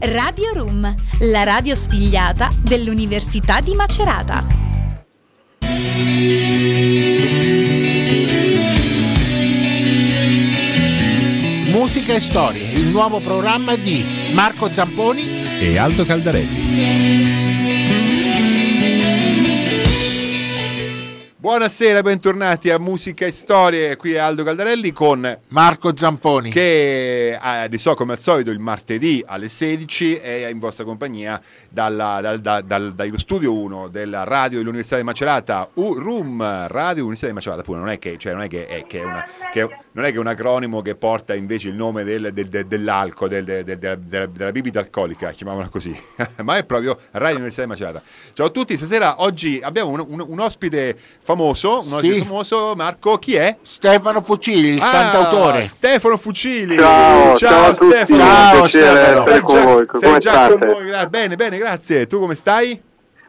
Radio Room, la radio spigliata dell'Università di Macerata. Musica e storie, il nuovo programma di Marco Zamponi e Aldo Caldarelli. Buonasera, bentornati a Musica e Storie. Qui è Aldo Caldarelli con Marco Zamponi. Che eh, di so come al solito il martedì alle 16 è in vostra compagnia dalla, dal, dal, dal, dallo studio 1 della radio dell'Università di Macerata, U, RUM, Radio Università di Macerata. Pure non è che, cioè, non è che, è, che è una, che non è che è un acronimo che porta invece il nome del, del, del, dell'alcol, della, della bibita alcolica, chiamiamola così, ma è proprio Radio Università di Macerata. Ciao a tutti, stasera oggi abbiamo un, un, un ospite famoso, un sì. famoso, Marco, chi è? Stefano Fucili, il ah, cantautore. Stefano Fucili. Ciao, ciao, ciao Stefano. Ciao Stefano. Sei, con voi. sei già con noi, gra- bene, bene, grazie. Tu come stai?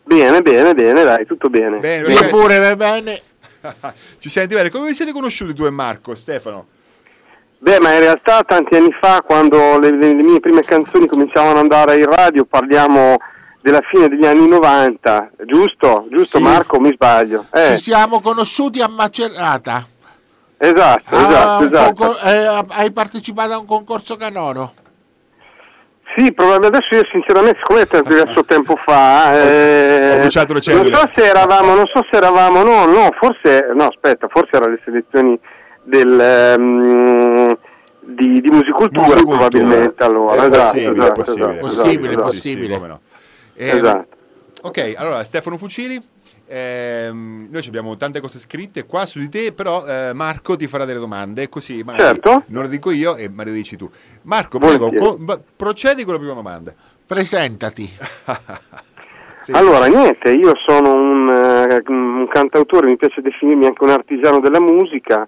Bene, bene, bene, dai, tutto bene. Bene, Io pure, bene. Ci senti bene? Come vi siete conosciuti tu e Marco, Stefano? Beh, ma in realtà tanti anni fa, quando le, le, le mie prime canzoni cominciavano ad andare in radio, parliamo della fine degli anni 90, giusto? Giusto Sì. Marco, mi sbaglio? Eh, Ci siamo conosciuti a Macerata. esatto, Ah, esatto, esatto. concor- eh, hai partecipato a un concorso canoro? Sì, probabilmente adesso io sinceramente, siccome è diverso tempo fa, eh, non so se eravamo, non so se eravamo, no, no, forse, no, aspetta, forse erano le selezioni del, ehm, di, di musicultura, Musicultura. probabilmente allora, È esatto, possibile, esatto, è possibile. esatto, Possibile, esatto, possibile. Sì, sì, come no. Eh, Esatto. Ok, allora Stefano Fucili, ehm, noi ci abbiamo tante cose scritte qua su di te, però eh, Marco ti farà delle domande, così Certo. non le dico io e me le dici tu. Marco, prego, co- procedi con la prima domanda. Presentati. Sì. Allora, niente, io sono un, eh, un cantautore, mi piace definirmi anche un artigiano della musica,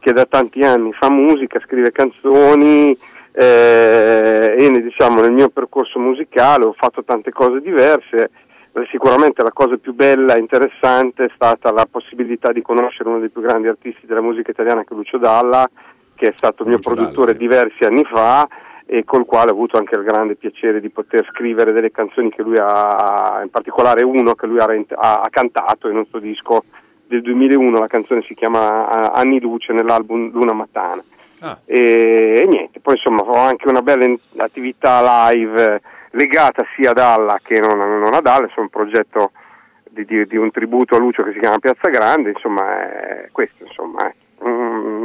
che da tanti anni fa musica, scrive canzoni eh, e diciamo nel mio percorso musicale ho fatto tante cose diverse. Eh, Sicuramente la cosa più bella e interessante è stata la possibilità di conoscere uno dei più grandi artisti della musica italiana che è Lucio Dalla, che è stato mio Lucio Dalla, produttore sì. diversi anni fa e col quale ho avuto anche il grande piacere di poter scrivere delle canzoni che lui ha, in particolare uno che lui ha, ha- ha cantato in un suo disco del 2001, la canzone si chiama Anni Luce nell'album Luna Matana. Ah, E, e niente, poi insomma ho anche una bella attività live eh, legata sia ad Alla che non, non ad Alla, è un progetto di, di- di un tributo a Lucio che si chiama Piazza Grande, insomma è questo, insomma è un,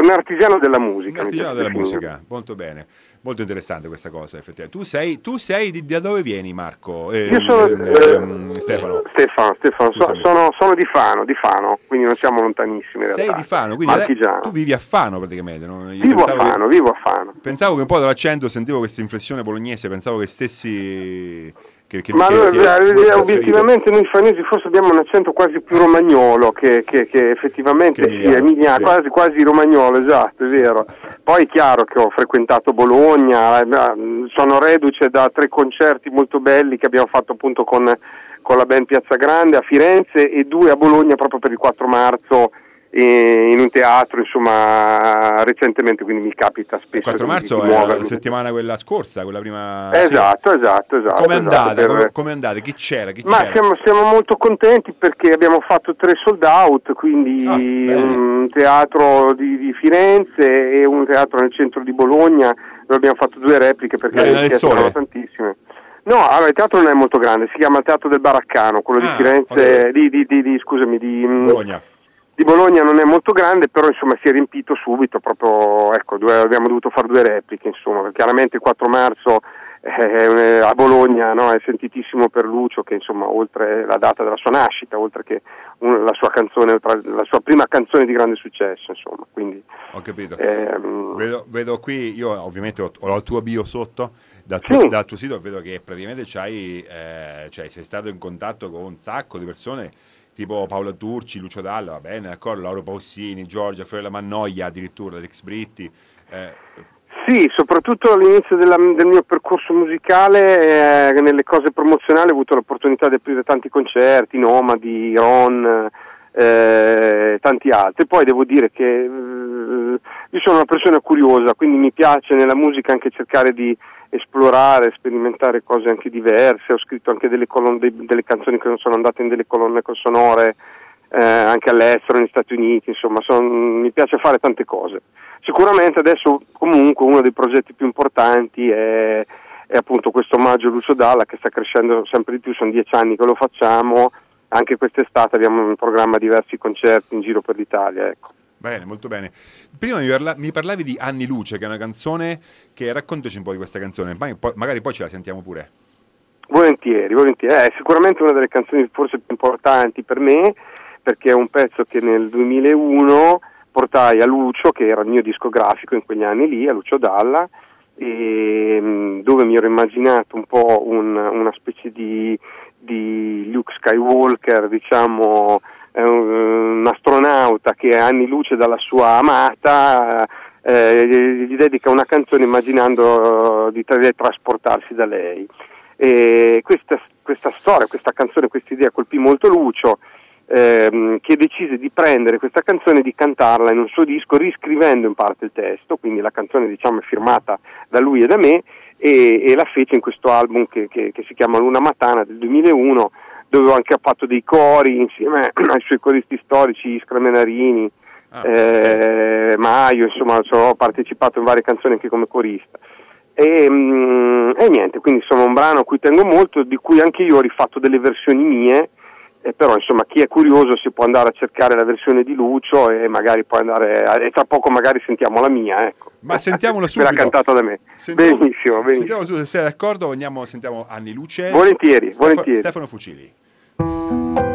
un artigiano della musica. un artigiano della musica, molto bene, molto interessante questa cosa effettivamente. Tu sei, tu sei di, da dove vieni Marco? Eh, Io sono ehm, eh, ehm, Stefano. Stefano, Stefano, so- sono, sono di Fano, di Fano, quindi non siamo lontanissimi in Sei di Fano, quindi Marchigiano. tu vivi a Fano praticamente. no? Vivo a pensavo che- Fano, vivo a Fano. Pensavo che un po' dall'accento sentivo questa inflessione bolognese, pensavo che stessi... Che, che, Ma che noi, ti- eh, obiettivamente noi fanesi forse abbiamo un accento quasi più romagnolo che, effettivamente sì, emiliano, sì. quasi, quasi romagnolo, esatto, è vero. Poi è chiaro che ho frequentato Bologna, eh, sono reduce da tre concerti molto belli che abbiamo fatto appunto con, con la band Piazza Grande a Firenze e due a Bologna proprio per il 4 marzo in un teatro, insomma, recentemente, quindi mi capita Il spesso 4 di- marzo di è la settimana quella scorsa, quella prima... Esatto, esatto, esatto. Sì. Come esatto, andate? per- Come, come andate? Chi c'era? Chi Ma c'era? siamo, siamo molto contenti perché abbiamo fatto tre sold out, quindi Ah, un teatro di, di Firenze e un teatro nel centro di Bologna, dove abbiamo fatto due repliche perché le erano tantissime. No, allora il teatro non è molto grande, si chiama il Teatro del Baraccano, quello Ah, di Firenze, ok. di, di- di- di- scusami, di, mm, Bologna. Di Bologna non è molto grande, però insomma si è riempito subito, proprio, ecco, due- abbiamo dovuto fare due repliche, insomma, chiaramente il 4 marzo eh, a Bologna no, è sentitissimo per Lucio, che insomma oltre la data della sua nascita, oltre che un- la sua canzone, la sua prima canzone di grande successo, insomma, quindi Ho capito. ehm, Vedo, vedo qui, io ovviamente ho, ho il tuo bio sotto, dal tuo, Sì. dal tuo sito vedo che praticamente c'hai, eh, cioè, sei stato in contatto con un sacco di persone, tipo Paola Turci, Lucio Dalla, va bene, d'accordo, Lauro Paussini, Giorgia, Fiorella Mannoia addirittura, Alex Britti. eh, Sì, soprattutto all'inizio della- del mio percorso musicale, eh, nelle cose promozionali ho avuto l'opportunità di aprire tanti concerti, Nomadi, Ron, eh, tanti altri. Poi devo dire che eh, io sono una persona curiosa, quindi mi piace nella musica anche cercare di esplorare, sperimentare cose anche diverse, ho scritto anche delle, colonne, delle canzoni che non sono andate in delle colonne sonore eh, anche all'estero, negli Stati Uniti, insomma son, mi piace fare tante cose. Sicuramente adesso comunque uno dei progetti più importanti è, è appunto questo omaggio a Lucio Dalla che sta crescendo sempre di più, sono dieci anni che lo facciamo, anche quest'estate abbiamo in programma diversi concerti in giro per l'Italia. Ecco. Bene, molto bene. Prima mi, parla- mi, parlavi di Anni Luce, che è una canzone che raccontaci un po' di questa canzone, magari poi ce la sentiamo pure. Volentieri, volentieri. È sicuramente una delle canzoni forse più importanti per me, perché è un pezzo che nel 2001 portai a Lucio, che era il mio discografico in quegli anni lì, a Lucio Dalla, e, mm, dove mi ero immaginato un po' un, una specie di, di Luke Skywalker, diciamo, un, astronauta che è anni luce dalla sua amata, eh, gli dedica una canzone immaginando di trasportarsi da lei. E questa, questa storia, questa canzone, questa idea colpì molto Lucio ehm, che decise di prendere questa canzone e di cantarla in un suo disco riscrivendo in parte il testo, quindi la canzone diciamo è firmata da lui e da me e, e la fece in questo album che, che, che si chiama Luna Matana del 2001 dove ho anche fatto dei cori insieme ai suoi coristi storici, Iskra Menarini, ah, eh, Maio, insomma ho partecipato in varie canzoni anche come corista. E, mm, e, niente, quindi sono un brano a cui tengo molto, di cui anche io ho rifatto delle versioni mie, eh, però insomma chi è curioso si può andare a cercare la versione di Lucio e magari può andare, a, e tra poco magari sentiamo la mia. Ecco. Ma sentiamola subito. Quella cantata da me. Sentiamo, benissimo, benissimo. Sentiamo se sei d'accordo, andiamo, sentiamo Anni Luce. Volentieri, Stefano, volentieri. Stefano Fucili.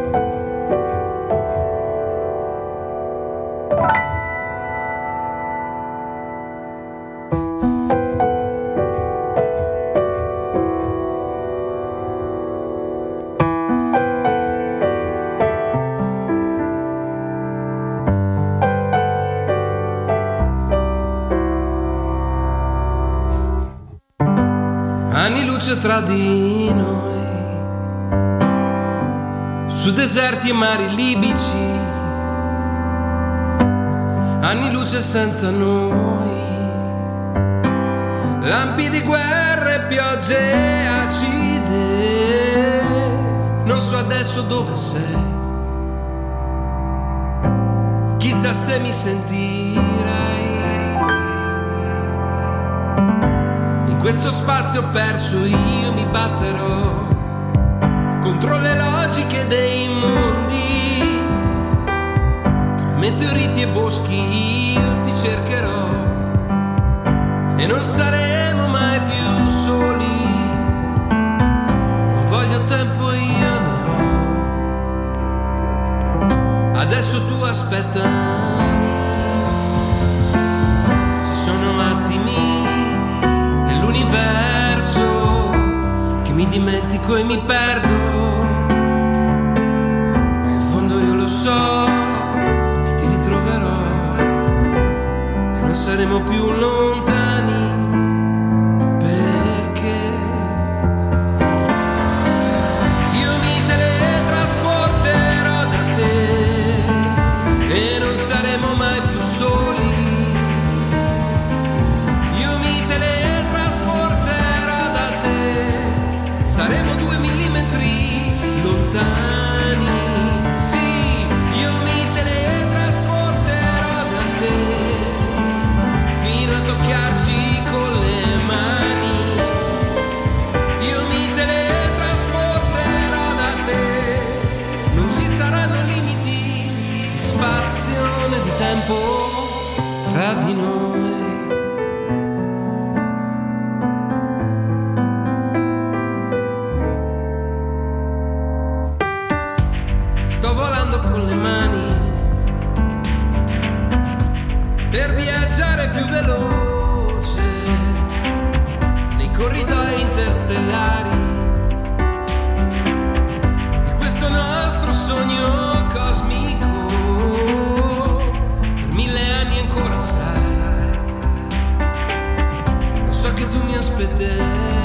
Tra di noi, su deserti e mari libici, anni luce senza noi, lampi di guerra e piogge acide, non so adesso dove sei, chissà se mi sentirai questo spazio perso io mi batterò contro le logiche dei mondi. Tra meteoriti e boschi io ti cercherò e non saremo mai più soli. Non voglio tempo io ne ho. Adesso tu aspettami. L'universo che mi dimentico e mi perdo. Ma in fondo io lo so che ti ritroverò e non saremo più lontani. coração. Só que tu me hospedes.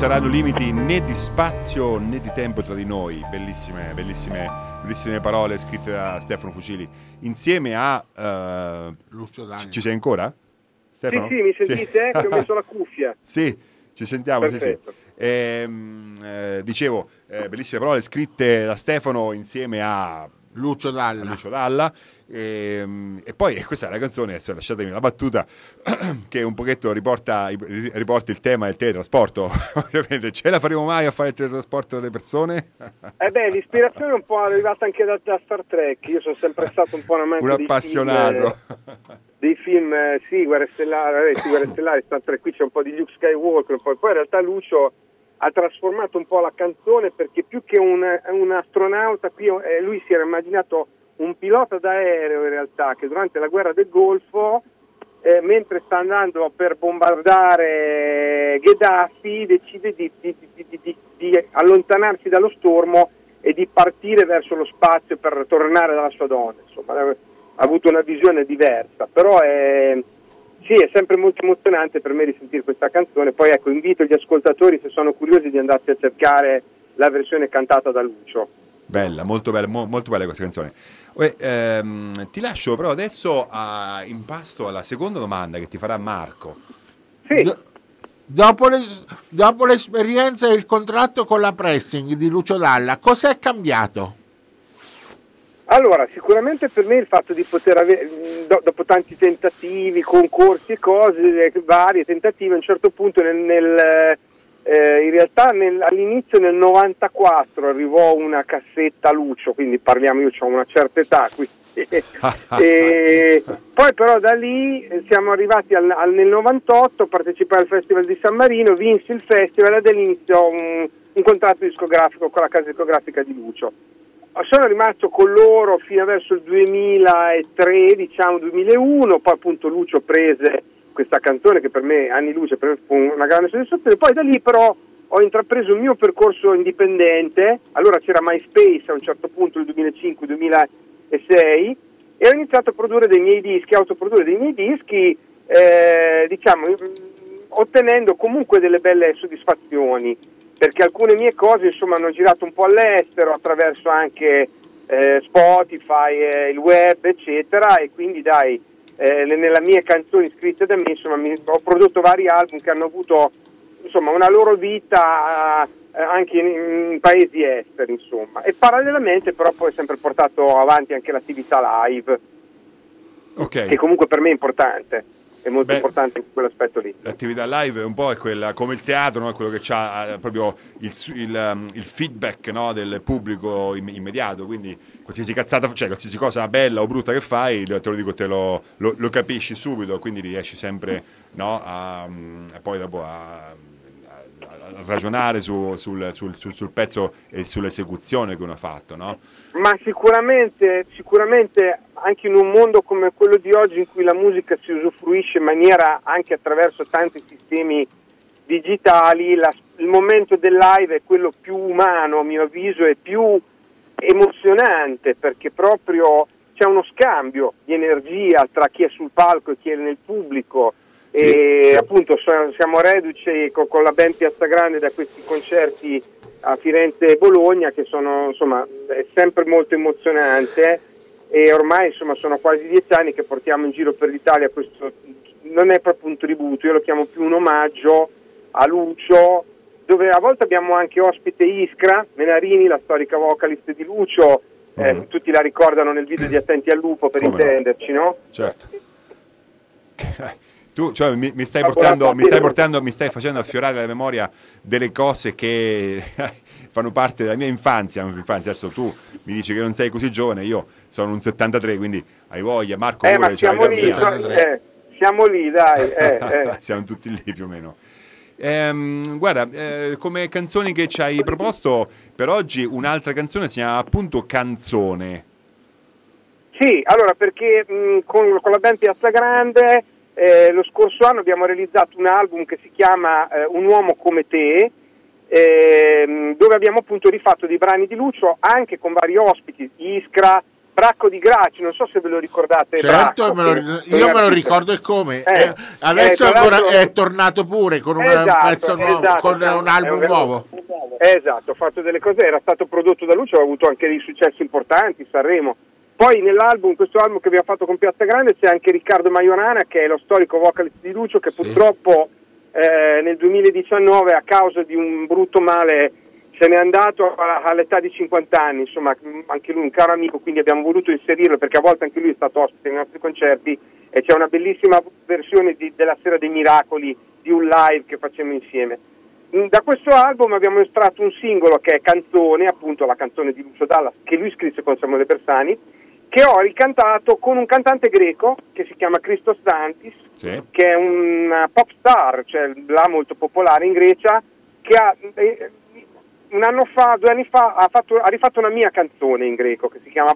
Saranno limiti né di spazio né di tempo tra di noi. Bellissime, bellissime, bellissime parole scritte da Stefano Fucili. Insieme a... eh, Lucio Dagni. ci sei ancora? Sì, Stefano? sì, mi sentite? Che ho messo la cuffia. Sì, ci sentiamo. Sì, sì. Perfetto. Ehm, eh, dicevo, eh, bellissime parole scritte da Stefano insieme a Lucio Dalla. Lucio Dalla. Ehm, E, poi questa è la canzone, adesso lasciatemi la battuta, che un pochetto riporta, riporta il tema del teletrasporto. Ovviamente, ce la faremo mai a fare il teletrasporto delle persone? Eh beh, l'ispirazione è un po' arrivata anche da, da Star Trek. Io sono sempre stato un po' un amante un appassionato. eh, dei film, eh, sì, Guerre Stellari, eh, sì, Guerre Stellari, Star Trek, qui c'è un po' di Luke Skywalker, poi, poi in realtà Lucio ha trasformato un po' la canzone perché più che un, un astronauta, qui eh, lui si era immaginato un pilota d'aereo in realtà che durante la guerra del Golfo, eh, mentre sta andando per bombardare Gheddafi, decide di, di- di- di- allontanarsi dallo stormo e di partire verso lo spazio per tornare dalla sua donna. Insomma, ha avuto una visione diversa, però è, sì, è sempre molto emozionante per me risentire questa canzone. Poi ecco, invito gli ascoltatori, se sono curiosi, di andarsi a cercare la versione cantata da Lucio. Bella, molto bella, mo- molto bella questa canzone. Uè, ehm, ti lascio però adesso a- in pasto alla seconda domanda che ti farà Marco. Sì, Do- Dopo, le- dopo l'esperienza e il contratto con la pressing di Lucio Dalla, cos'è cambiato? allora sicuramente per me il fatto di poter avere, dopo tanti tentativi, concorsi e cose, eh, varie tentative, a un certo punto nel, nel, eh, in realtà nel- all'inizio nel 94 arrivò una cassetta Lucio, quindi parliamo, io ho una certa età, quindi e poi però da lì eh, siamo arrivati al, al- nel 98, partecipai al Festival di San Marino, vinsi il festival ed all'inizio un, un contratto discografico con la casa discografica di Lucio. Sono rimasto con loro fino verso il 2003, diciamo 2001, poi appunto Lucio prese questa canzone che per me, Anni Luce, per me fu una grande soddisfazione, poi da lì però ho intrapreso il mio percorso indipendente, allora c'era MySpace a un certo punto nel 2005-2006 e ho iniziato a produrre dei miei dischi, autoprodurre dei miei dischi, eh, diciamo, ottenendo comunque delle belle soddisfazioni, perché alcune mie cose insomma hanno girato un po' all'estero attraverso anche eh, Spotify, eh, il web, eccetera, e quindi dai, eh, le- nelle mie canzoni scritte da me, insomma, mi- ho prodotto vari album che hanno avuto insomma, una loro vita eh, anche in, in paesi esteri, insomma. E parallelamente però poi ho sempre portato avanti anche l'attività live, Ok. che comunque per me è importante, è molto Beh. importante in quell'aspetto lì. L'attività live è un po' è quella, come il teatro, no? quello che ha proprio il, il, um, il feedback no? del pubblico im- immediato, quindi qualsiasi cazzata, cioè qualsiasi cosa bella o brutta che fai, te lo dico, te lo, lo- lo capisci subito, quindi riesci sempre no? a, mm, a poi dopo a ragionare su- sul, sul- sul- sul pezzo e sull'esecuzione che uno ha fatto, no? Ma sicuramente, sicuramente anche in un mondo come quello di oggi in cui la musica si usufruisce in maniera anche attraverso tanti sistemi digitali, la- il momento del live è quello più umano a mio avviso e più emozionante perché proprio c'è uno scambio di energia tra chi è sul palco e chi è nel pubblico e appunto siamo reduci co- con, la band Piazza Grande da questi concerti a Firenze e Bologna che sono insomma è sempre molto emozionante e ormai insomma sono quasi dieci anni che portiamo in giro per l'Italia questo non è proprio un tributo, io lo chiamo più un omaggio a Lucio dove a volte abbiamo anche ospite Iskra Menarini, la storica vocalist di Lucio eh, Mhm. tutti la ricordano nel video di Attenti al Lupo per Come no. intenderci, no? Certo. Tu cioè, mi, mi stai portando, mi stai portando, mi stai facendo affiorare la memoria delle cose che fanno parte della mia infanzia. infanzia. Adesso tu mi dici che non sei così giovane, io sono un 73, quindi hai voglia. Marco Eh, pure siamo l'età lì, eh, siamo lì, dai. eh, eh. Siamo tutti lì più o meno. Ehm, guarda, eh, come canzoni che ci hai proposto per oggi, un'altra canzone si chiama appunto Canzone. Sì, allora perché mh, con, con la band Piazza Grande eh, lo scorso anno abbiamo realizzato un album che si chiama eh, Un uomo come te, ehm, dove abbiamo appunto rifatto dei brani di Lucio anche con vari ospiti, Iskra, Bracco di Gracci, non so se ve lo ricordate. Certo, Bracco, me lo- io me lo ricordo e come. Eh, Eh, adesso eh, tra ancora è tornato pure con un Esatto, pezzo nuovo, esatto, con esatto, un album nuovo. Esatto, ho fatto delle cose, era stato prodotto da lui, ha avuto anche dei successi importanti, Sanremo. Poi nell'album, questo album che abbiamo fatto con Piazza Grande, c'è anche Riccardo Maiorana, che è lo storico vocalist di Lucio, che Sì. purtroppo eh, nel 2019 a causa di un brutto male se n'è andato all'età di 50 anni, insomma anche lui un caro amico, quindi abbiamo voluto inserirlo perché a volte anche lui è stato ospite nei nostri concerti e c'è una bellissima versione di- della Sera dei Miracoli di un live che facciamo insieme. Mm, Da questo album abbiamo estratto un singolo che è Canzone, appunto la canzone di Lucio Dalla, che lui scrisse con Samuele Bersani, che ho ricantato con un cantante greco che si chiama Christos Dantis, Sì. che è un pop star, cioè là molto popolare in Grecia, che ha, eh, un anno fa, due anni fa, ha, fatto- ha rifatto una mia canzone in greco che si chiama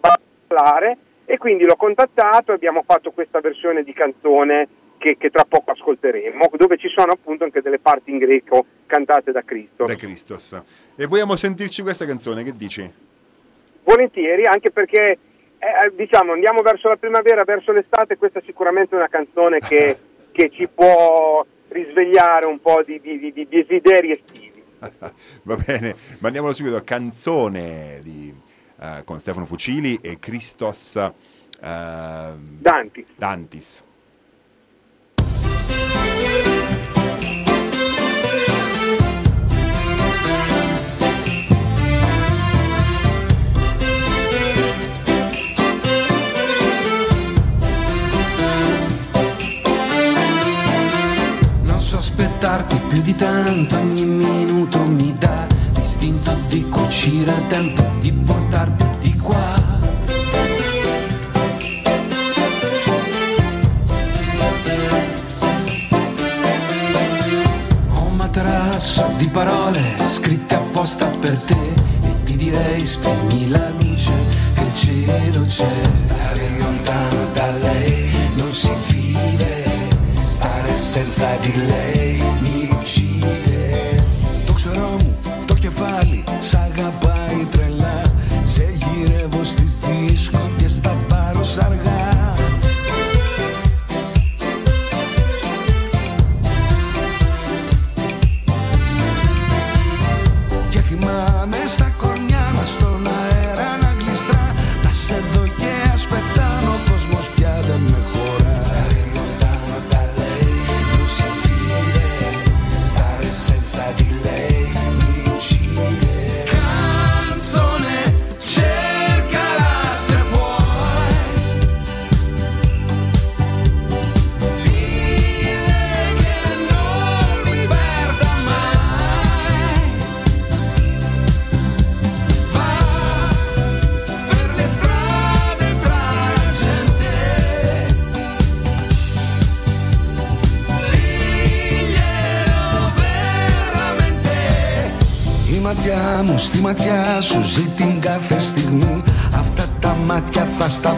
Ballare e quindi l'ho contattato e abbiamo fatto questa versione di canzone che, che tra poco ascolteremo, dove ci sono appunto anche delle parti in greco cantate da Cristo. Da Christos. E vogliamo sentirci questa canzone, che dici? Volentieri, anche perché eh, diciamo andiamo verso la primavera, verso l'estate, questa è sicuramente una canzone che, che ci può risvegliare un po' di, di- di- desideri estivi. Va bene, mandiamolo subito. Canzone di, eh, con Stefano Fucili e Christos eh, Danti. Dantis. Tanto, ogni ματιά μου στη ματιά σου ζει την κάθε στιγμή. Αυτά τα μάτια θα στα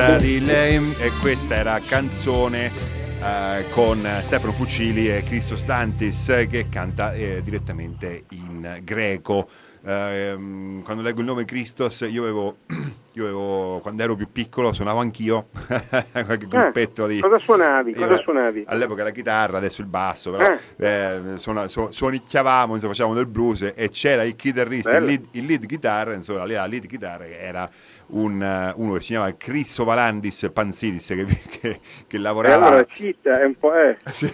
senza di lei e questa era canzone eh, con Stefano Fucili e Christos Dantis che canta eh, direttamente in greco. Ehm, quando leggo il nome Christos, io avevo, io avevo, quando ero più piccolo, suonavo anch'io qualche gruppetto di. Eh, Cosa suonavi? Cosa suonavi? All'epoca la chitarra, adesso il basso, però eh, suona- su- suonicchiavamo, insomma, facevamo del blues e c'era il chitarrista, il lead, il lead chitarra, insomma, la lead chitarra che era un, eh, uno che si chiamava Crisso Valandis Panzidis che, che, che lavorava allora citta, è un po'... Eh. sì,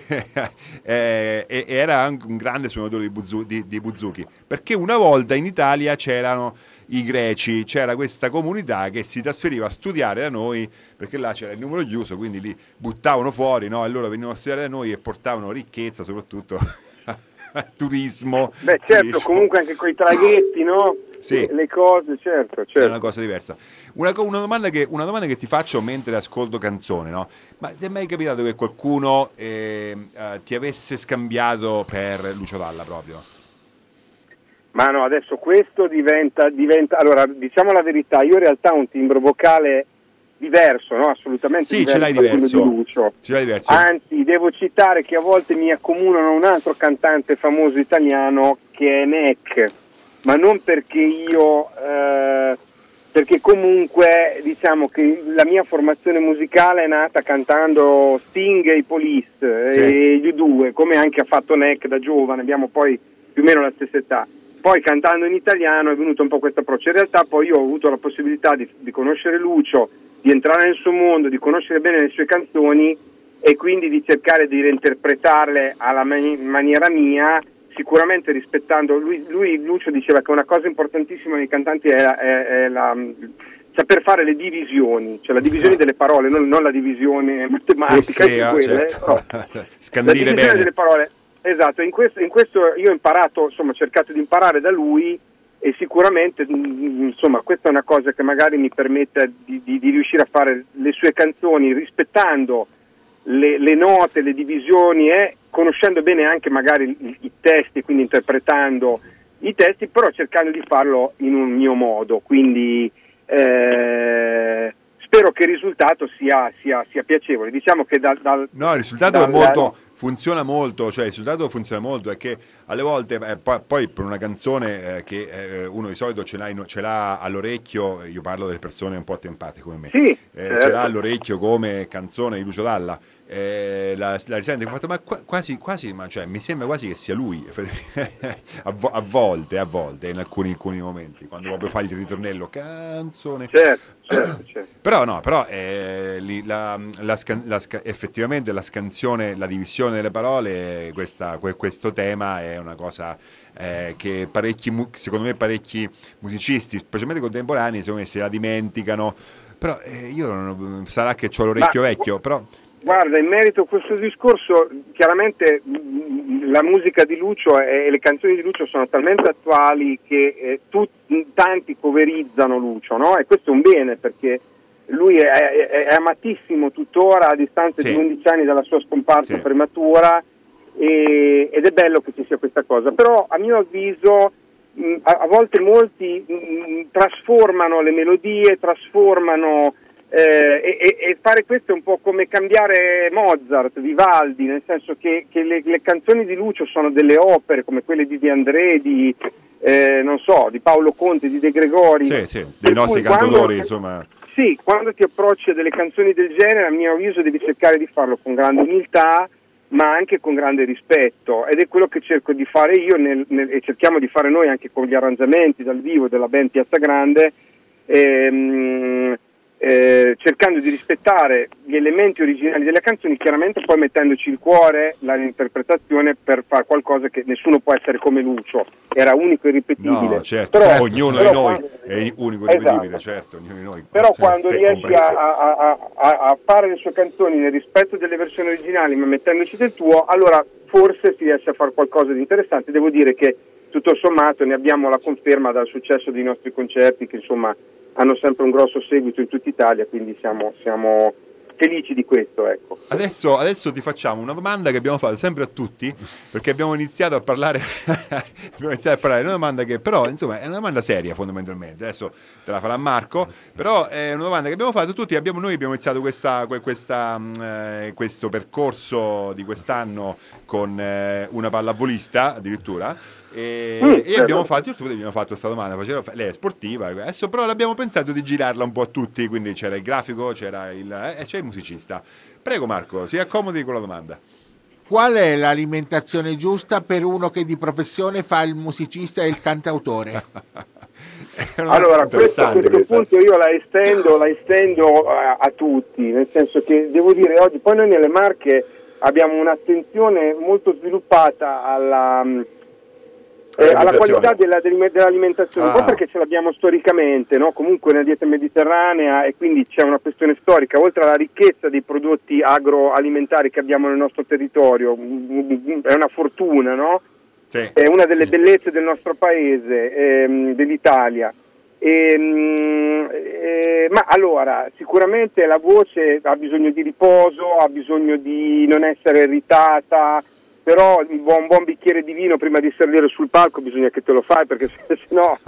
eh, e era anche un grande suonatore di, buzu- di- di buzuki perché una volta in Italia c'erano i greci, c'era questa comunità che si trasferiva a studiare da noi perché là c'era il numero chiuso, quindi li buttavano fuori no? e loro venivano a studiare da noi e portavano ricchezza, soprattutto turismo. Beh, certo, turismo. comunque anche con i traghetti, no? Sì. Le cose, certo, È certo. una cosa diversa. Una, una domanda che, una domanda che ti faccio mentre ascolto canzone, no? Ma ti è mai capitato che qualcuno ehm, eh, ti avesse scambiato per Lucio Dalla proprio? Ma no, adesso questo diventa, diventa... Allora, diciamo la verità, io in realtà ho un timbro vocale diverso, no? Assolutamente Sì, diverso ce l'hai diverso. di Lucio. Ce l'hai diverso? Anzi, devo citare che a volte mi accomunano un altro cantante famoso italiano che è Neck, ma non perché io, eh, perché comunque diciamo che la mia formazione musicale è nata cantando Sting e i Police Sì. e gli U2, come anche ha fatto Neck da giovane, abbiamo poi più o meno la stessa età. Poi cantando in italiano è venuto un po' questo approccio. In realtà poi io ho avuto la possibilità di, di conoscere Lucio, di entrare nel suo mondo, di conoscere bene le sue canzoni e quindi di cercare di reinterpretarle alla mani- maniera mia, sicuramente rispettando. Lui, lui, Lucio diceva che una cosa importantissima nei cantanti è, è- è la, saper fare le divisioni, cioè la divisione delle parole, non, non la divisione matematica, Sì, sì, ah, quella, eh, certo. no. La divisione bene. delle parole. Esatto, in questo, in questo io ho imparato, insomma, ho cercato di imparare da lui e sicuramente mm, insomma, questa è una cosa che magari mi permette di, di- di riuscire a fare le sue canzoni rispettando le, le note, le divisioni e conoscendo bene anche magari i, i testi, quindi interpretando i testi, però cercando di farlo in un mio modo. Quindi eh, spero che il risultato sia, sia- sia piacevole. Diciamo che dal, dal- No, il risultato è dal- molto, funziona molto, cioè il risultato funziona molto, è che alle volte, eh, poi, poi per una canzone eh, che eh, uno di solito ce l'ha, in- ce l'ha all'orecchio, io parlo delle persone un po' attempate come me, Sì, certo. ce l'ha all'orecchio come canzone di Lucio Dalla, eh, la, la risente che ho fatto, ma qua- quasi, quasi, ma cioè, mi sembra quasi che sia lui, a, vo- a volte, a volte, in alcuni, alcuni momenti, quando proprio fa il ritornello, canzone. certo, certo, certo. Però no, però eh, lì la- la la effettivamente la scansione, la divisione delle parole, questa- que- questo tema è una cosa eh, che parecchi, secondo me parecchi musicisti, specialmente contemporanei, secondo me se la dimenticano. Però eh, io non, sarà che ho l'orecchio Ma- vecchio, però Guarda, in merito a questo discorso, chiaramente mh, la musica di Lucio e le canzoni di Lucio sono talmente attuali che eh, tut- tanti poverizzano Lucio, no? E questo è un bene perché lui è, è- è amatissimo tuttora a distanza Sì. di 11 anni dalla sua scomparsa Sì. prematura e- ed è bello che ci sia questa cosa. Però a mio avviso mh, a, a volte molti mh, trasformano le melodie, trasformano eh, e, e- fare questo è un po' come cambiare Mozart, Vivaldi, nel senso che, che le, le canzoni di Lucio sono delle opere come quelle di De André, di, eh, non so, di Paolo Conte, di De Gregori. sì, sì, dei nostri cantautori, insomma. Sì, quando ti approcci a delle canzoni del genere, a mio avviso devi cercare di farlo con grande umiltà, ma anche con grande rispetto ed è quello che cerco di fare io nel- nel- e cerchiamo di fare noi anche con gli arrangiamenti dal vivo della band Piazza Grande, ehm, eh, cercando di rispettare gli elementi originali delle canzoni, chiaramente poi mettendoci il cuore, la interpretazione per fare qualcosa che nessuno può essere come Lucio, era unico e irripetibile. No, certo, Però- ognuno però di noi quando- è unico e Esatto. irripetibile, certo, ognuno di noi. però Sì, quando riesci a- a- a- a fare le sue canzoni nel rispetto delle versioni originali ma mettendoci del tuo, allora forse si riesce a fare qualcosa di interessante. Devo dire che tutto sommato ne abbiamo la conferma dal successo dei nostri concerti che insomma hanno sempre un grosso seguito in tutta Italia, quindi siamo, siamo, felici di questo, ecco. Adesso, adesso ti facciamo una domanda che abbiamo fatto sempre a tutti, perché abbiamo iniziato a parlare, abbiamo iniziato a parlare una domanda che però insomma è una domanda seria fondamentalmente, adesso te la farà Marco, però è una domanda che abbiamo fatto tutti, abbiamo, noi abbiamo iniziato questa, que- questa, eh, questo percorso di quest'anno con eh, una pallavolista addirittura. E, Mm, e certo. abbiamo fatto, tu abbiamo fatto questa domanda, faceva- lei è sportiva, adesso però l'abbiamo pensato di girarla un po' a tutti, quindi c'era il grafico, c'era il, eh, c'è il musicista. Prego Marco, si accomodi con la domanda. Qual è l'alimentazione giusta per uno che di professione fa il musicista e il cantautore? Allora, questo, a questo questa. punto io la estendo, la estendo a, a tutti, nel senso che devo dire oggi, poi noi nelle Marche abbiamo un'attenzione molto sviluppata alla, mm, eh, alla qualità della- dell'alimentazione, un Ah. po' perché ce l'abbiamo storicamente, no? comunque nella dieta mediterranea e quindi c'è una questione storica, oltre alla ricchezza dei prodotti agroalimentari che abbiamo nel nostro territorio, mm, è una fortuna, no? Sì, è una delle sì. bellezze del nostro paese, ehm, dell'Italia. Ehm, eh, ma allora, sicuramente la voce ha bisogno di riposo, ha bisogno di non essere irritata, però un buon, un buon bicchiere di vino prima di salire sul palco bisogna che te lo fai perché se, se no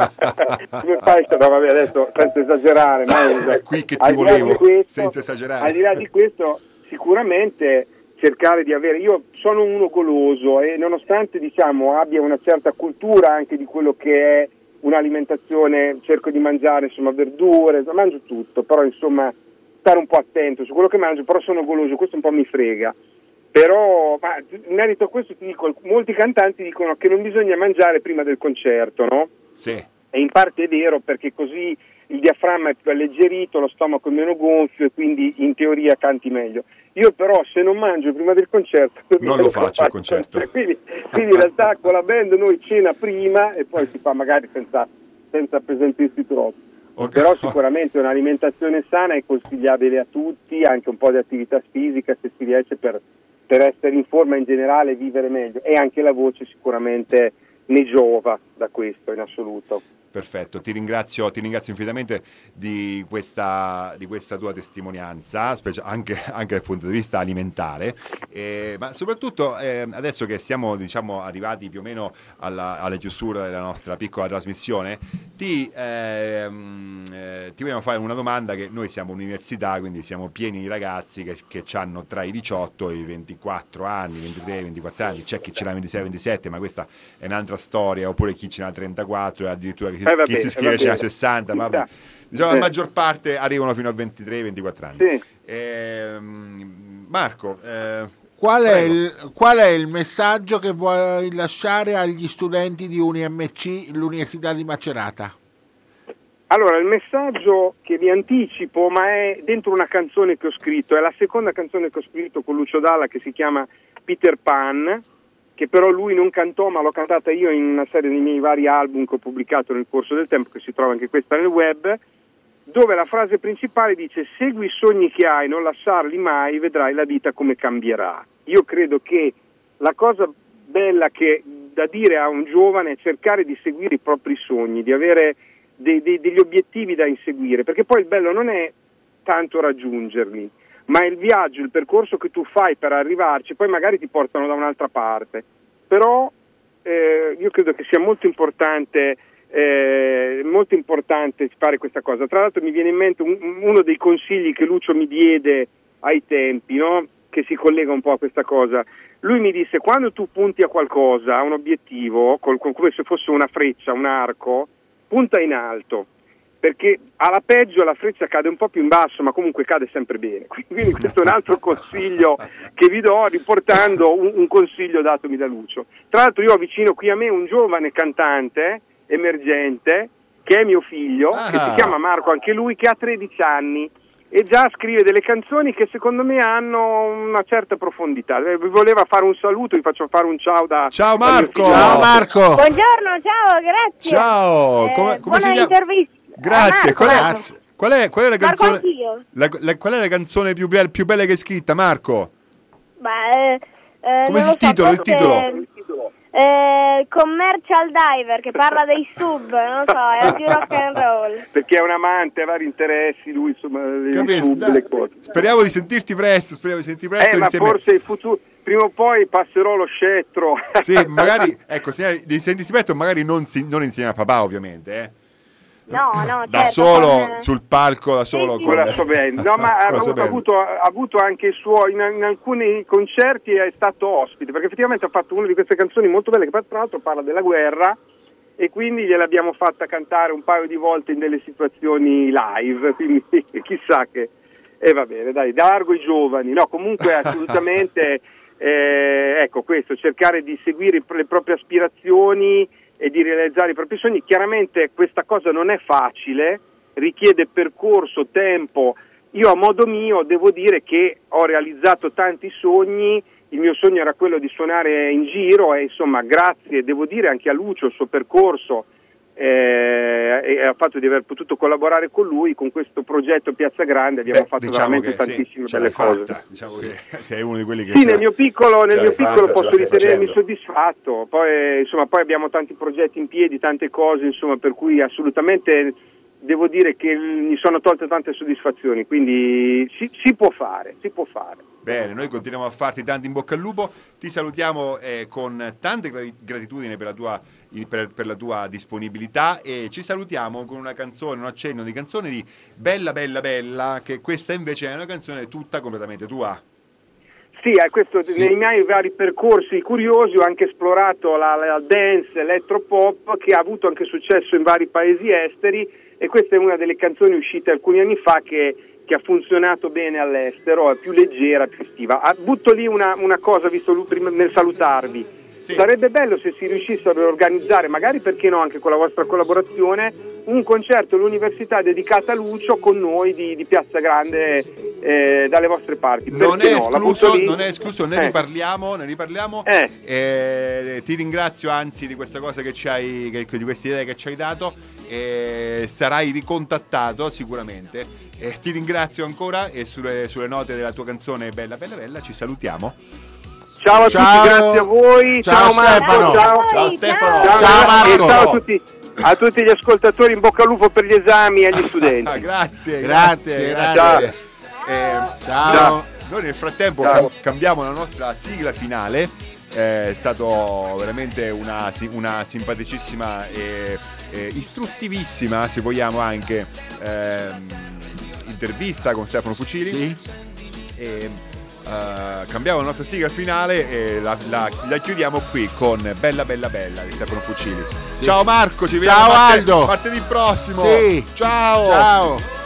come fai? No, vabbè, adesso senza esagerare, ma- È qui che ti volevo, questo- senza esagerare. Al di là di questo, sicuramente cercare di avere. Io sono uno goloso e nonostante diciamo abbia una certa cultura anche di quello che è un'alimentazione, cerco di mangiare insomma verdure, mangio tutto, però insomma stare un po' attento su quello che mangio, però sono goloso, questo un po' mi frega. Però ma, in merito a questo ti dico, molti cantanti dicono che non bisogna mangiare prima del concerto, no? Sì. E in parte è vero perché così il diaframma è più alleggerito, lo stomaco è meno gonfio e quindi in teoria canti meglio. Io però se non mangio prima del concerto Non lo faccio il concerto. Quindi, quindi in realtà con la band noi cena prima e poi si fa magari senza, senza appesantirsi troppo. Ok. Però sicuramente un'alimentazione sana è consigliabile a tutti, anche un po' di attività fisica se si riesce per, per essere in forma in generale e vivere meglio. E anche la voce sicuramente ne giova da questo in assoluto. Perfetto, ti ringrazio, ti ringrazio infinitamente di questa, di questa tua testimonianza, anche, anche dal punto di vista alimentare, eh, ma soprattutto eh, adesso che siamo diciamo, arrivati più o meno alla, alla chiusura della nostra piccola trasmissione, ti, ehm, eh, ti vogliamo fare una domanda che noi siamo università, quindi siamo pieni di ragazzi che, che hanno tra i 18 e i 24 anni, 23, 24 anni, c'è chi ce l'ha 26, 27, ma questa è un'altra storia, oppure chi ce n'ha 34 e addirittura chi, Eh, va chi bene, si scrive n'ha bene. 60, Ci vabbè. sta. Diciamo, Sì. la maggior parte arrivano fino a 23, 24 anni. Sì. Ehm, Marco, eh, Qual è, il, qual è il messaggio che vuoi lasciare agli studenti di UniMC, l'Università di Macerata? Allora, il messaggio che vi anticipo, ma è dentro una canzone che ho scritto, è la seconda canzone che ho scritto con Lucio Dalla che si chiama Peter Pan, che però lui non cantò, ma l'ho cantata io in una serie dei miei vari album che ho pubblicato nel corso del tempo, che si trova anche questa nel web, dove la frase principale dice segui i sogni che hai, non lasciarli mai, vedrai la vita come cambierà. Io credo che la cosa bella che da dire a un giovane è cercare di seguire i propri sogni, di avere dei- dei- degli obiettivi da inseguire, perché poi il bello non è tanto raggiungerli, ma il viaggio, il percorso che tu fai per arrivarci, poi magari ti portano da un'altra parte. Però eh, io credo che sia molto importante, eh, molto importante fare questa cosa. Tra l'altro mi viene in mente un- uno dei consigli che Lucio mi diede ai tempi, no? che si collega un po' a questa cosa. Lui mi disse quando tu punti a qualcosa, a un obiettivo, col- come se fosse una freccia, un arco, punta in alto, perché alla peggio la freccia cade un po' più in basso, ma comunque cade sempre bene. Quindi questo è un altro consiglio che vi do riportando un, un consiglio datomi da Lucio. Tra l'altro io ho vicino qui a me un giovane cantante emergente che è mio figlio, Ah. che si chiama Marco anche lui, che ha 13 anni e già scrive delle canzoni che secondo me hanno una certa profondità. Eh, Vi voleva fare un saluto, vi faccio fare un ciao da Ciao Marco! Ciao Marco! Buongiorno, ciao, grazie. Ciao, Eh, come, come buona si chiama? intervista. Grazie, Ah, qual, è, Grazie. qual, è, qual è la canzone? anch'io. La, la- qual è la canzone più, be- più bella che hai scritta, Marco? Ma, eh, eh, Come il lo so, titolo, il titolo? Eh, commercial Diver che parla dei sub, non so, è più rock and roll. Perché è un amante, ha vari interessi, lui insomma, dei Capisco, sub, dai. le cose. Speriamo di sentirti presto, speriamo di sentirti presto Eh, ma insieme. forse il futuro, prima o poi passerò lo scettro. Sì, magari, ecco, se di sentirti presto, magari non, si- non insieme a papà, ovviamente, eh. No, no, Da certo, solo, con- sul palco, da solo. sì. con la sua band. No, ma ha avuto, avuto- ha avuto anche il suo, in, in alcuni concerti è stato ospite, perché effettivamente ha fatto una di queste canzoni molto belle che tra l'altro parla della guerra e quindi gliel'abbiamo fatta cantare un paio di volte in delle situazioni live, quindi chissà che... E va bene, dai, da largo i giovani. No, comunque assolutamente, eh, ecco questo, cercare di seguire le proprie aspirazioni e di realizzare i propri sogni. Chiaramente questa cosa non è facile, richiede percorso, tempo. Io a modo mio devo dire che ho realizzato tanti sogni, il mio sogno era quello di suonare in giro e insomma grazie, devo dire anche a Lucio, il suo percorso eh, e al fatto di aver potuto collaborare con lui con questo progetto Piazza Grande abbiamo Beh, fatto diciamo veramente sì, tantissime ce belle cose. fatta. Diciamo che sei uno di quelli che Sì, nel mio piccolo, nel mio piccolo fatta, posso ritenermi facendo. soddisfatto. Poi, insomma, poi abbiamo tanti progetti in piedi, tante cose, insomma, per cui assolutamente devo dire che mi sono tolte tante soddisfazioni, quindi si, si può fare, si può fare. Bene, noi continuiamo a farti tanti in bocca al lupo. Ti salutiamo eh, con tante gra- gratitudini per la, tua, per- per la tua disponibilità e ci salutiamo con una canzone, un accenno di canzone di Bella Bella Bella, che questa invece è una canzone tutta completamente tua. Sì, eh, questo, Sì. nei miei vari percorsi curiosi ho anche esplorato la, la dance elettropop che ha avuto anche successo in vari paesi esteri e questa è una delle canzoni uscite alcuni anni fa che, che ha funzionato bene all'estero, è più leggera, più estiva. Ah, butto lì una, una cosa, visto nel salutarvi. Sì. Sarebbe bello se si riuscissero ad organizzare, magari perché no, anche con la vostra collaborazione, un concerto all'università dedicato a Lucio con noi di, di Piazza Grande eh, dalle vostre parti. Non è, no? Escluso, non è escluso, ne Eh. riparliamo, ne riparliamo. Eh. Eh, ti ringrazio anzi di questa cosa che ci hai, che- di queste idee che ci hai dato. Sarai ricontattato sicuramente. Eh, ti ringrazio ancora e sulle, sulle note della tua canzone Bella Bella Bella ci salutiamo. Ciao a Ciao. tutti, grazie a voi. Ciao, Marco, Stefano. Ciao, Ciao Stefano. Ciao, Ciao, Marco. ciao a tutti, a tutti gli ascoltatori. In bocca al lupo per gli esami e agli Ah, studenti. grazie, Grazie, grazie. grazie. Eh, Ciao. no, noi nel frattempo Ciao. cam- cambiamo la nostra sigla finale. Eh, È stato veramente una, una simpaticissima e, e istruttivissima, se vogliamo anche, ehm, intervista con Stefano Fucili. Sì? E, eh, cambiamo la nostra sigla finale e la, la- la chiudiamo qui con Bella Bella Bella di Stefano Fucili. Ciao Marco, ci vediamo Ciao, marte- Aldo. martedì prossimo. Sì. Ciao. Ciao.